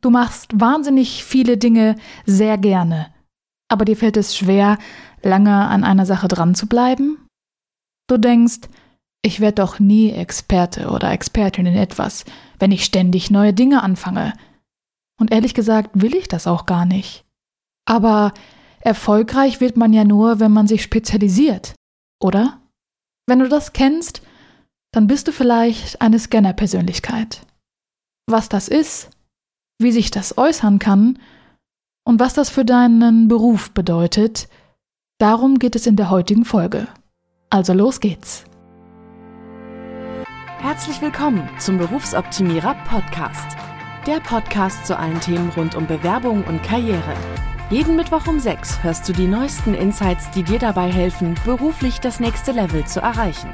Du machst wahnsinnig viele Dinge sehr gerne, aber dir fällt es schwer, lange an einer Sache dran zu bleiben? Du denkst, ich werde doch nie Experte oder Expertin in etwas, wenn ich ständig neue Dinge anfange. Und ehrlich gesagt will ich das auch gar nicht. Aber erfolgreich wird man ja nur, wenn man sich spezialisiert, oder? Wenn du das kennst, dann bist du vielleicht eine Scanner-Persönlichkeit. Was das ist, wie sich das äußern kann und was das für deinen Beruf bedeutet, darum geht es in der heutigen Folge. Also los geht's. Herzlich willkommen zum Berufsoptimierer Podcast. Der Podcast zu allen Themen rund um Bewerbung und Karriere. Jeden Mittwoch um 6 hörst du die neuesten Insights, die dir dabei helfen, beruflich das nächste Level zu erreichen.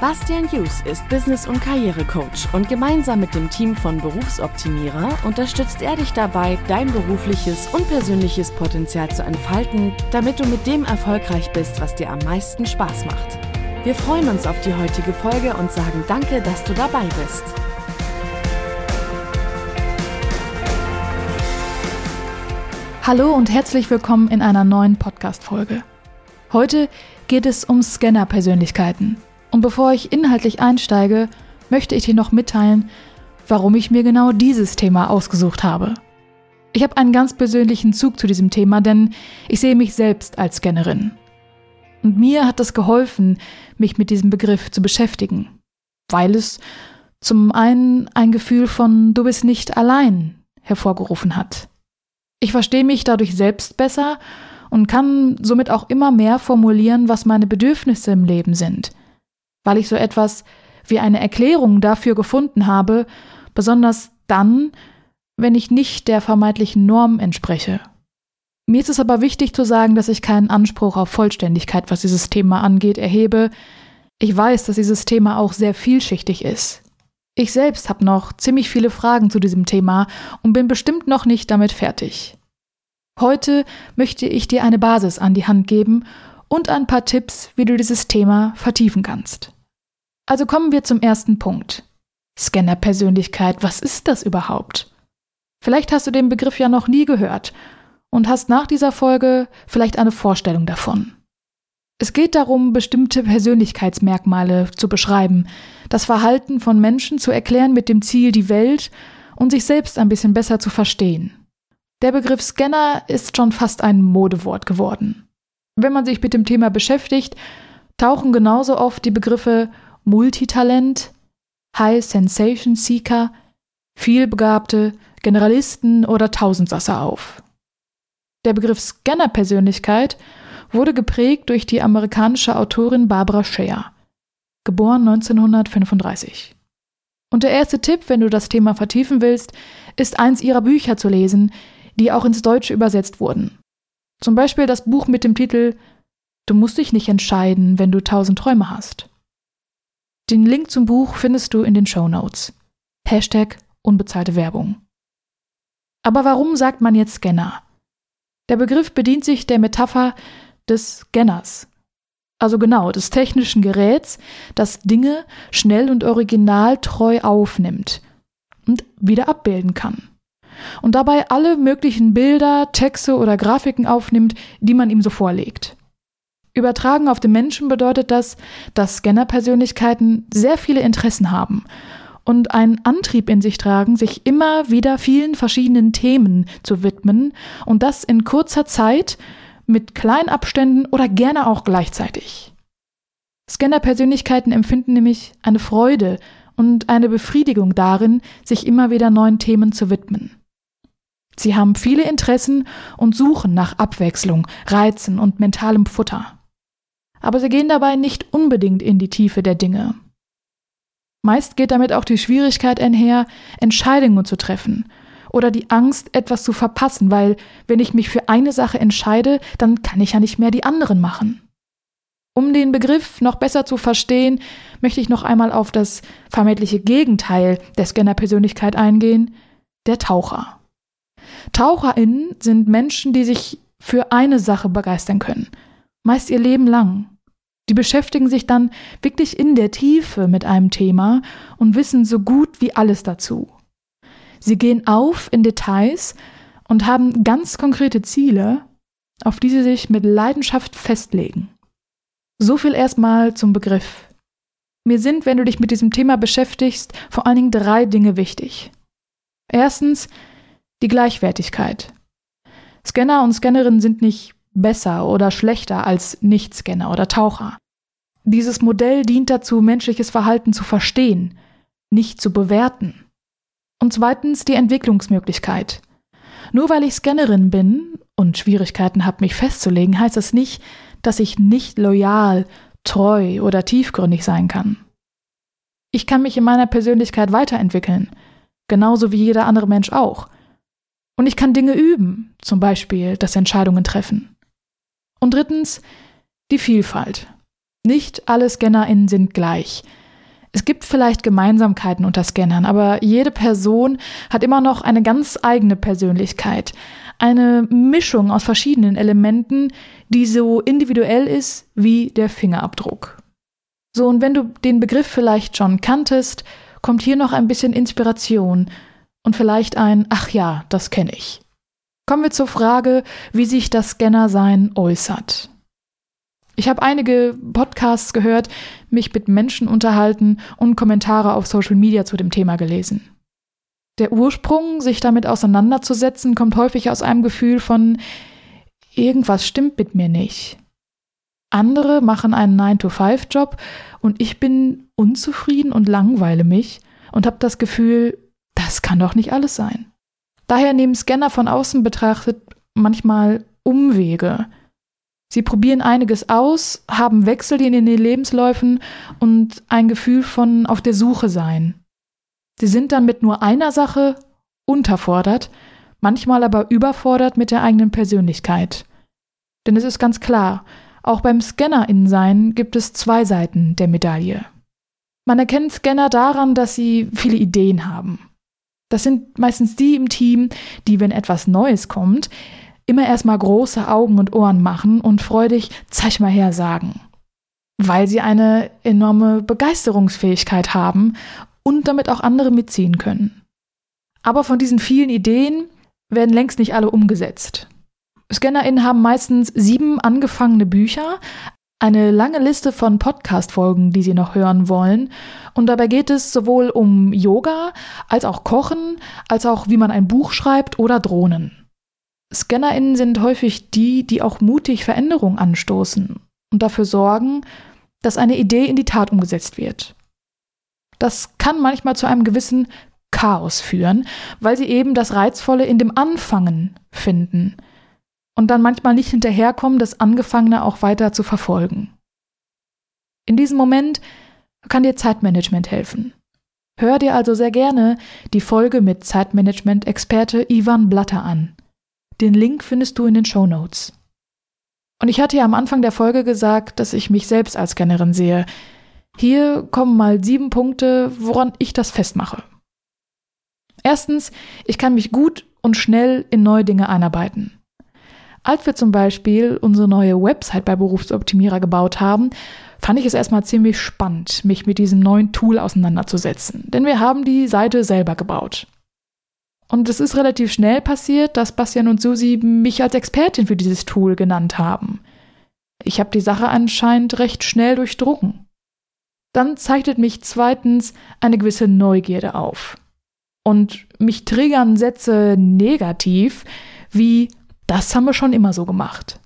Bastian Hughes ist Business- und Karrierecoach und gemeinsam mit dem Team von Berufsoptimierer unterstützt er dich dabei, dein berufliches und persönliches Potenzial zu entfalten, damit du mit dem erfolgreich bist, was dir am meisten Spaß macht. Wir freuen uns auf die heutige Folge und sagen danke, dass du dabei bist. Hallo und herzlich willkommen in einer neuen Podcast-Folge. Heute geht es um Scanner-Persönlichkeiten. Und bevor ich inhaltlich einsteige, möchte ich dir noch mitteilen, warum ich mir genau dieses Thema ausgesucht habe. Ich habe einen ganz persönlichen Zug zu diesem Thema, denn ich sehe mich selbst als Scannerin. Und mir hat es geholfen, mich mit diesem Begriff zu beschäftigen, weil es zum einen ein Gefühl von Du bist nicht allein hervorgerufen hat. Ich verstehe mich dadurch selbst besser und kann somit auch immer mehr formulieren, was meine Bedürfnisse im Leben sind – weil ich so etwas wie eine Erklärung dafür gefunden habe, besonders dann, wenn ich nicht der vermeintlichen Norm entspreche. Mir ist es aber wichtig zu sagen, dass ich keinen Anspruch auf Vollständigkeit, was dieses Thema angeht, erhebe. Ich weiß, dass dieses Thema auch sehr vielschichtig ist. Ich selbst habe noch ziemlich viele Fragen zu diesem Thema und bin bestimmt noch nicht damit fertig. Heute möchte ich dir eine Basis an die Hand geben und ein paar Tipps, wie du dieses Thema vertiefen kannst. Also kommen wir zum ersten Punkt. Scanner-Persönlichkeit, was ist das überhaupt? Vielleicht hast du den Begriff ja noch nie gehört und hast nach dieser Folge vielleicht eine Vorstellung davon. Es geht darum, bestimmte Persönlichkeitsmerkmale zu beschreiben, das Verhalten von Menschen zu erklären mit dem Ziel, die Welt und sich selbst ein bisschen besser zu verstehen. Der Begriff Scanner ist schon fast ein Modewort geworden. Wenn man sich mit dem Thema beschäftigt, tauchen genauso oft die Begriffe Multitalent, High Sensation Seeker, Vielbegabte, Generalisten oder Tausendsasser auf. Der Begriff Scanner-Persönlichkeit wurde geprägt durch die amerikanische Autorin Barbara Scheer, geboren 1935. Und der erste Tipp, wenn du das Thema vertiefen willst, ist eins ihrer Bücher zu lesen, die auch ins Deutsche übersetzt wurden. Zum Beispiel das Buch mit dem Titel Du musst dich nicht entscheiden, wenn du tausend Träume hast. Den Link zum Buch findest du in den Show Notes. Hashtag unbezahlte Werbung. Aber warum sagt man jetzt Scanner? Der Begriff bedient sich der Metapher des Scanners. Also genau, des technischen Geräts, das Dinge schnell und originaltreu aufnimmt und wieder abbilden kann. Und dabei alle möglichen Bilder, Texte oder Grafiken aufnimmt, die man ihm so vorlegt. Übertragen auf den Menschen bedeutet das, dass Scanner-Persönlichkeiten sehr viele Interessen haben und einen Antrieb in sich tragen, sich immer wieder vielen verschiedenen Themen zu widmen und das in kurzer Zeit mit kleinen Abständen oder gerne auch gleichzeitig. Scanner-Persönlichkeiten empfinden nämlich eine Freude und eine Befriedigung darin, sich immer wieder neuen Themen zu widmen. Sie haben viele Interessen und suchen nach Abwechslung, Reizen und mentalem Futter aber sie gehen dabei nicht unbedingt in die Tiefe der Dinge. Meist geht damit auch die Schwierigkeit einher, Entscheidungen zu treffen oder die Angst, etwas zu verpassen, weil wenn ich mich für eine Sache entscheide, dann kann ich ja nicht mehr die anderen machen. Um den Begriff noch besser zu verstehen, möchte ich noch einmal auf das vermeintliche Gegenteil der Scanner-Persönlichkeit eingehen, der Taucher. TaucherInnen sind Menschen, die sich für eine Sache begeistern können, meist ihr Leben lang. Die beschäftigen sich dann wirklich in der Tiefe mit einem Thema und wissen so gut wie alles dazu. Sie gehen auf in Details und haben ganz konkrete Ziele, auf die sie sich mit Leidenschaft festlegen. So viel erstmal zum Begriff. Mir sind, wenn du dich mit diesem Thema beschäftigst, vor allen Dingen drei Dinge wichtig. Erstens die Gleichwertigkeit. Scanner und Scannerinnen sind nicht besser oder schlechter als Nicht-Scanner oder Taucher. Dieses Modell dient dazu, menschliches Verhalten zu verstehen, nicht zu bewerten. Und zweitens die Entwicklungsmöglichkeit. Nur weil ich Scannerin bin und Schwierigkeiten habe, mich festzulegen, heißt das nicht, dass ich nicht loyal, treu oder tiefgründig sein kann. Ich kann mich in meiner Persönlichkeit weiterentwickeln, genauso wie jeder andere Mensch auch. Und ich kann Dinge üben, zum Beispiel das Entscheidungen treffen. Und drittens die Vielfalt. Nicht alle ScannerInnen sind gleich. Es gibt vielleicht Gemeinsamkeiten unter Scannern, aber jede Person hat immer noch eine ganz eigene Persönlichkeit. Eine Mischung aus verschiedenen Elementen, die so individuell ist wie der Fingerabdruck. So, und wenn du den Begriff vielleicht schon kanntest, kommt hier noch ein bisschen Inspiration und vielleicht ein Ach ja, das kenne ich. Kommen wir zur Frage, wie sich das Scannersein äußert. Ich habe einige Podcasts gehört, mich mit Menschen unterhalten und Kommentare auf Social Media zu dem Thema gelesen. Der Ursprung, sich damit auseinanderzusetzen, kommt häufig aus einem Gefühl von irgendwas stimmt mit mir nicht. Andere machen einen 9-to-5-Job und ich bin unzufrieden und langweile mich und habe das Gefühl, das kann doch nicht alles sein. Daher nehmen Scanner von außen betrachtet manchmal Umwege, Sie probieren einiges aus, haben Wechsel in den Lebensläufen und ein Gefühl von auf der Suche sein. Sie sind dann mit nur einer Sache unterfordert, manchmal aber überfordert mit der eigenen Persönlichkeit. Denn es ist ganz klar, auch beim Scanner-In-Sein gibt es zwei Seiten der Medaille. Man erkennt Scanner daran, dass sie viele Ideen haben. Das sind meistens die im Team, die, wenn etwas Neues kommt, immer erstmal große Augen und Ohren machen und freudig zeig mal her sagen. Weil sie eine enorme Begeisterungsfähigkeit haben und damit auch andere mitziehen können. Aber von diesen vielen Ideen werden längst nicht alle umgesetzt. ScannerInnen haben meistens sieben angefangene Bücher, eine lange Liste von Podcast-Folgen, die sie noch hören wollen. Und dabei geht es sowohl um Yoga, als auch Kochen, als auch wie man ein Buch schreibt oder Drohnen. ScannerInnen sind häufig die, die auch mutig Veränderungen anstoßen und dafür sorgen, dass eine Idee in die Tat umgesetzt wird. Das kann manchmal zu einem gewissen Chaos führen, weil sie eben das Reizvolle in dem Anfangen finden und dann manchmal nicht hinterherkommen, das Angefangene auch weiter zu verfolgen. In diesem Moment kann dir Zeitmanagement helfen. Hör dir also sehr gerne die Folge mit Zeitmanagement-Experte Ivan Blatter an. Den Link findest du in den Show Notes. Und ich hatte ja am Anfang der Folge gesagt, dass ich mich selbst als Scannerin sehe. Hier kommen mal sieben Punkte, woran ich das festmache. Erstens, ich kann mich gut und schnell in neue Dinge einarbeiten. Als wir zum Beispiel unsere neue Website bei Berufsoptimierer gebaut haben, fand ich es erstmal ziemlich spannend, mich mit diesem neuen Tool auseinanderzusetzen. Denn wir haben die Seite selber gebaut. Und es ist relativ schnell passiert, dass Bastian und Susi mich als Expertin für dieses Tool genannt haben. Ich habe die Sache anscheinend recht schnell durchdrungen. Dann zeichnet mich zweitens eine gewisse Neugierde auf. Und mich triggern Sätze negativ, wie das haben wir schon immer so gemacht.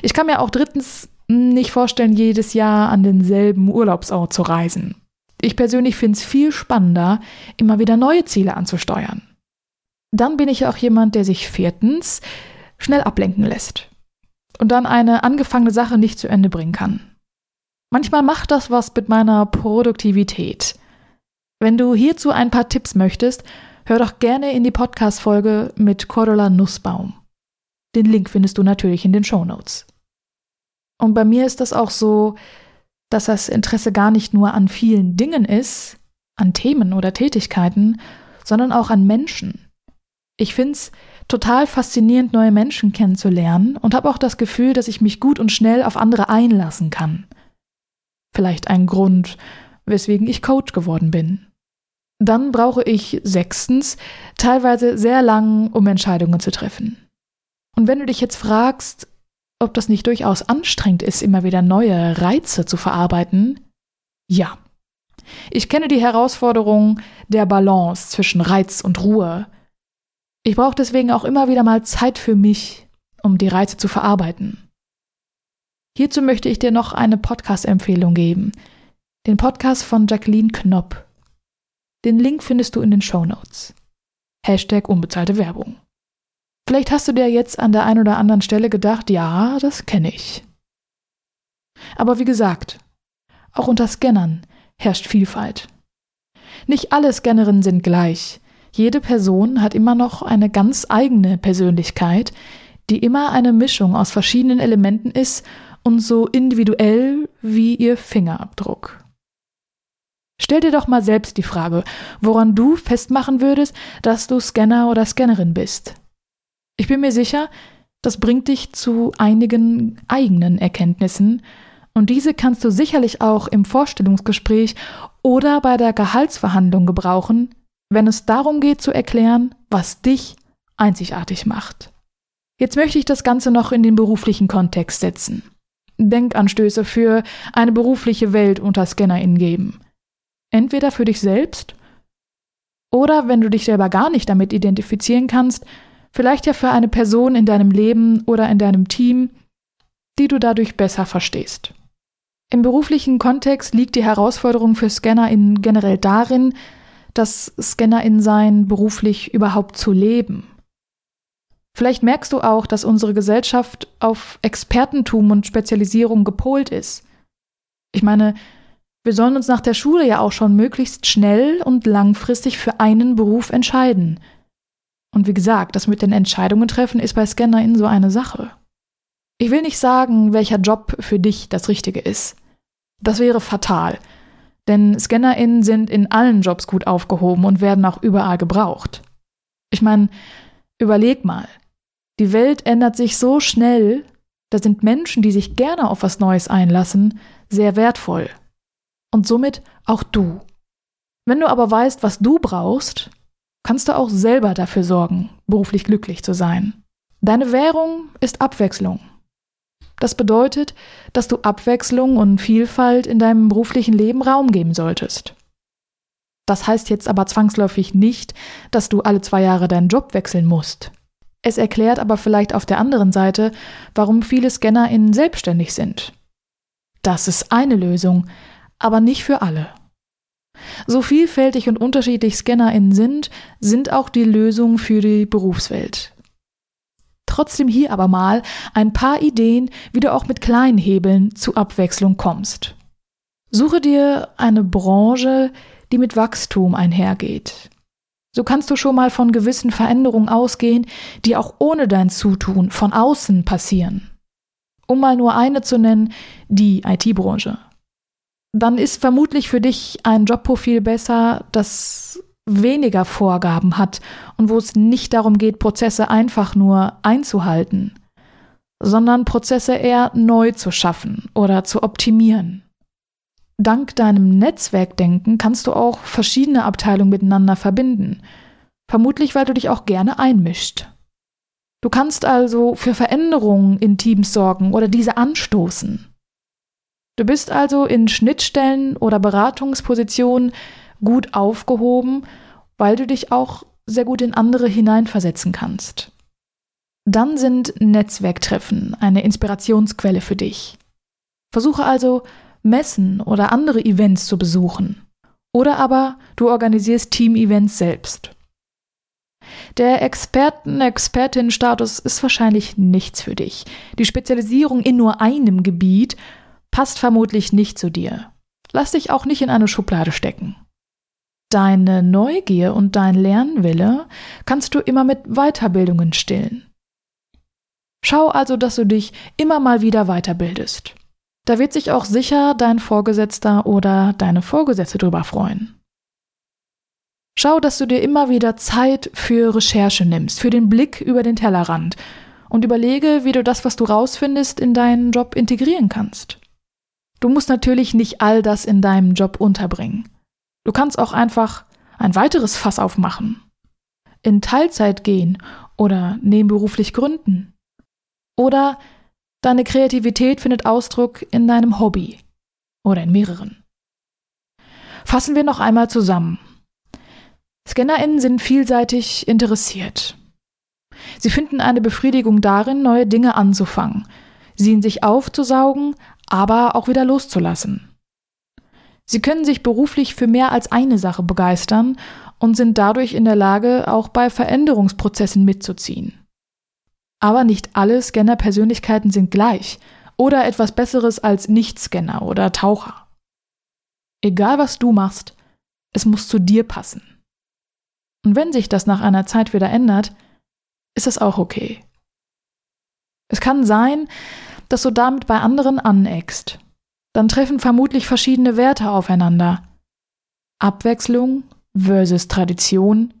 Ich kann mir auch drittens nicht vorstellen, jedes Jahr an denselben Urlaubsort zu reisen. Ich persönlich finde es viel spannender, immer wieder neue Ziele anzusteuern. Dann bin ich auch jemand, der sich viertens schnell ablenken lässt und dann eine angefangene Sache nicht zu Ende bringen kann. Manchmal macht das was mit meiner Produktivität. Wenn du hierzu ein paar Tipps möchtest, hör doch gerne in die Podcast-Folge mit Cordula Nussbaum. Den Link findest du natürlich in den Show Notes. Und bei mir ist das auch so, dass das Interesse gar nicht nur an vielen Dingen ist, an Themen oder Tätigkeiten, sondern auch an Menschen. Ich finde es total faszinierend, neue Menschen kennenzulernen und habe auch das Gefühl, dass ich mich gut und schnell auf andere einlassen kann. Vielleicht ein Grund, weswegen ich Coach geworden bin. Dann brauche ich sechstens teilweise sehr lang, um Entscheidungen zu treffen. Und wenn du dich jetzt fragst, ob das nicht durchaus anstrengend ist, immer wieder neue Reize zu verarbeiten, ja. Ich kenne die Herausforderung der Balance zwischen Reiz und Ruhe. Ich brauche deswegen auch immer wieder mal Zeit für mich, um die Reize zu verarbeiten. Hierzu möchte ich dir noch eine Podcast-Empfehlung geben. Den Podcast von Jacqueline Knopp. Den Link findest du in den Show Notes. Hashtag unbezahlte Werbung. Vielleicht hast du dir jetzt an der einen oder anderen Stelle gedacht, ja, das kenne ich. Aber wie gesagt, auch unter Scannern herrscht Vielfalt. Nicht alle Scannerinnen sind gleich. Jede Person hat immer noch eine ganz eigene Persönlichkeit, die immer eine Mischung aus verschiedenen Elementen ist und so individuell wie ihr Fingerabdruck. Stell dir doch mal selbst die Frage, woran du festmachen würdest, dass du Scanner oder Scannerin bist. Ich bin mir sicher, das bringt dich zu einigen eigenen Erkenntnissen, und diese kannst du sicherlich auch im Vorstellungsgespräch oder bei der Gehaltsverhandlung gebrauchen, wenn es darum geht zu erklären, was dich einzigartig macht. Jetzt möchte ich das Ganze noch in den beruflichen Kontext setzen. Denkanstöße für eine berufliche Welt unter ScannerInnen geben. Entweder für dich selbst oder, wenn du dich selber gar nicht damit identifizieren kannst, vielleicht ja für eine Person in deinem Leben oder in deinem Team, die du dadurch besser verstehst. Im beruflichen Kontext liegt die Herausforderung für ScannerInnen generell darin, das ScannerInnen-Sein beruflich überhaupt zu leben. Vielleicht merkst du auch, dass unsere Gesellschaft auf Expertentum und Spezialisierung gepolt ist. Ich meine, wir sollen uns nach der Schule ja auch schon möglichst schnell und langfristig für einen Beruf entscheiden. Und wie gesagt, das mit den Entscheidungen treffen ist bei ScannerInnen so eine Sache. Ich will nicht sagen, welcher Job für dich das Richtige ist. Das wäre fatal. Denn ScannerInnen sind in allen Jobs gut aufgehoben und werden auch überall gebraucht. Ich meine, überleg mal. Die Welt ändert sich so schnell, da sind Menschen, die sich gerne auf was Neues einlassen, sehr wertvoll. Und somit auch du. Wenn du aber weißt, was du brauchst, kannst du auch selber dafür sorgen, beruflich glücklich zu sein. Deine Währung ist Abwechslung. Das bedeutet, dass du Abwechslung und Vielfalt in deinem beruflichen Leben Raum geben solltest. Das heißt jetzt aber zwangsläufig nicht, dass du alle zwei Jahre deinen Job wechseln musst. Es erklärt aber vielleicht auf der anderen Seite, warum viele ScannerInnen selbstständig sind. Das ist eine Lösung, aber nicht für alle. So vielfältig und unterschiedlich ScannerInnen sind, sind auch die Lösungen für die Berufswelt. Trotzdem hier aber mal ein paar Ideen, wie du auch mit kleinen Hebeln zu Abwechslung kommst. Suche dir eine Branche, die mit Wachstum einhergeht. So kannst du schon mal von gewissen Veränderungen ausgehen, die auch ohne dein Zutun von außen passieren. Um mal nur eine zu nennen, die IT-Branche. Dann ist vermutlich für dich ein Jobprofil besser, das weniger Vorgaben hat und wo es nicht darum geht, Prozesse einfach nur einzuhalten, sondern Prozesse eher neu zu schaffen oder zu optimieren. Dank deinem Netzwerkdenken kannst du auch verschiedene Abteilungen miteinander verbinden, vermutlich weil du dich auch gerne einmischt. Du kannst also für Veränderungen in Teams sorgen oder diese anstoßen. Du bist also in Schnittstellen oder Beratungspositionen gut aufgehoben, weil du dich auch sehr gut in andere hineinversetzen kannst. Dann sind Netzwerktreffen eine Inspirationsquelle für dich. Versuche also, Messen oder andere Events zu besuchen. Oder aber du organisierst Team-Events selbst. Der Experten-Expertin-Status ist wahrscheinlich nichts für dich. Die Spezialisierung in nur einem Gebiet passt vermutlich nicht zu dir. Lass dich auch nicht in eine Schublade stecken. Deine Neugier und dein Lernwille kannst du immer mit Weiterbildungen stillen. Schau also, dass du dich immer mal wieder weiterbildest. Da wird sich auch sicher dein Vorgesetzter oder deine Vorgesetzte drüber freuen. Schau, dass du dir immer wieder Zeit für Recherche nimmst, für den Blick über den Tellerrand und überlege, wie du das, was du rausfindest, in deinen Job integrieren kannst. Du musst natürlich nicht all das in deinem Job unterbringen. Du kannst auch einfach ein weiteres Fass aufmachen, in Teilzeit gehen oder nebenberuflich gründen. Oder deine Kreativität findet Ausdruck in deinem Hobby oder in mehreren. Fassen wir noch einmal zusammen. ScannerInnen sind vielseitig interessiert. Sie finden eine Befriedigung darin, neue Dinge anzufangen, sie in sich aufzusaugen, aber auch wieder loszulassen. Sie können sich beruflich für mehr als eine Sache begeistern und sind dadurch in der Lage, auch bei Veränderungsprozessen mitzuziehen. Aber nicht alle Scanner-Persönlichkeiten sind gleich oder etwas Besseres als Nicht-Scanner oder Taucher. Egal was du machst, es muss zu dir passen. Und wenn sich das nach einer Zeit wieder ändert, ist das auch okay. Es kann sein, dass du damit bei anderen aneckst. Dann treffen vermutlich verschiedene Werte aufeinander. Abwechslung versus Tradition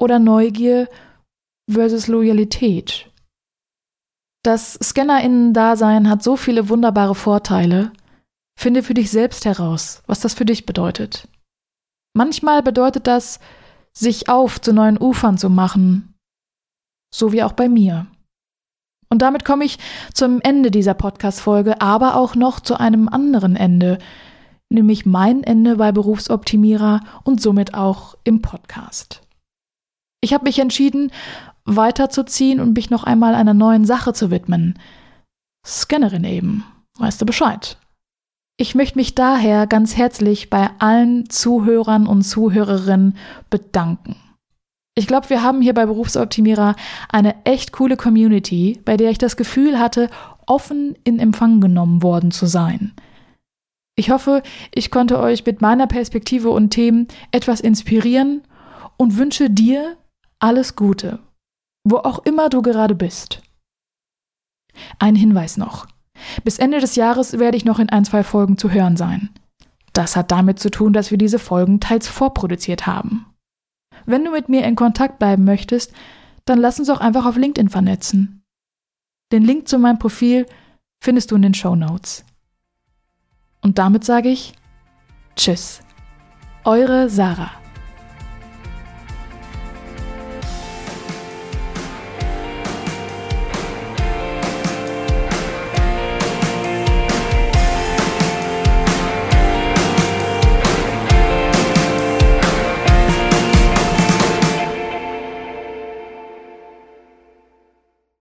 oder Neugier versus Loyalität. Das Scannerinnen-Dasein hat so viele wunderbare Vorteile. Finde für dich selbst heraus, was das für dich bedeutet. Manchmal bedeutet das, sich auf zu neuen Ufern zu machen, so wie auch bei mir. Und damit komme ich zum Ende dieser Podcast-Folge, aber auch noch zu einem anderen Ende, nämlich mein Ende bei Berufsoptimierer und somit auch im Podcast. Ich habe mich entschieden, weiterzuziehen und mich noch einmal einer neuen Sache zu widmen. Scannerin eben, weißt du Bescheid. Ich möchte mich daher ganz herzlich bei allen Zuhörern und Zuhörerinnen bedanken. Ich glaube, wir haben hier bei Berufsoptimierer eine echt coole Community, bei der ich das Gefühl hatte, offen in Empfang genommen worden zu sein. Ich hoffe, ich konnte euch mit meiner Perspektive und Themen etwas inspirieren und wünsche dir alles Gute, wo auch immer du gerade bist. Ein Hinweis noch. Bis Ende des Jahres werde ich noch in ein, zwei Folgen zu hören sein. Das hat damit zu tun, dass wir diese Folgen teils vorproduziert haben. Wenn du mit mir in Kontakt bleiben möchtest, dann lass uns auch einfach auf LinkedIn vernetzen. Den Link zu meinem Profil findest du in den Show Notes. Und damit sage ich Tschüss. Eure Sarah.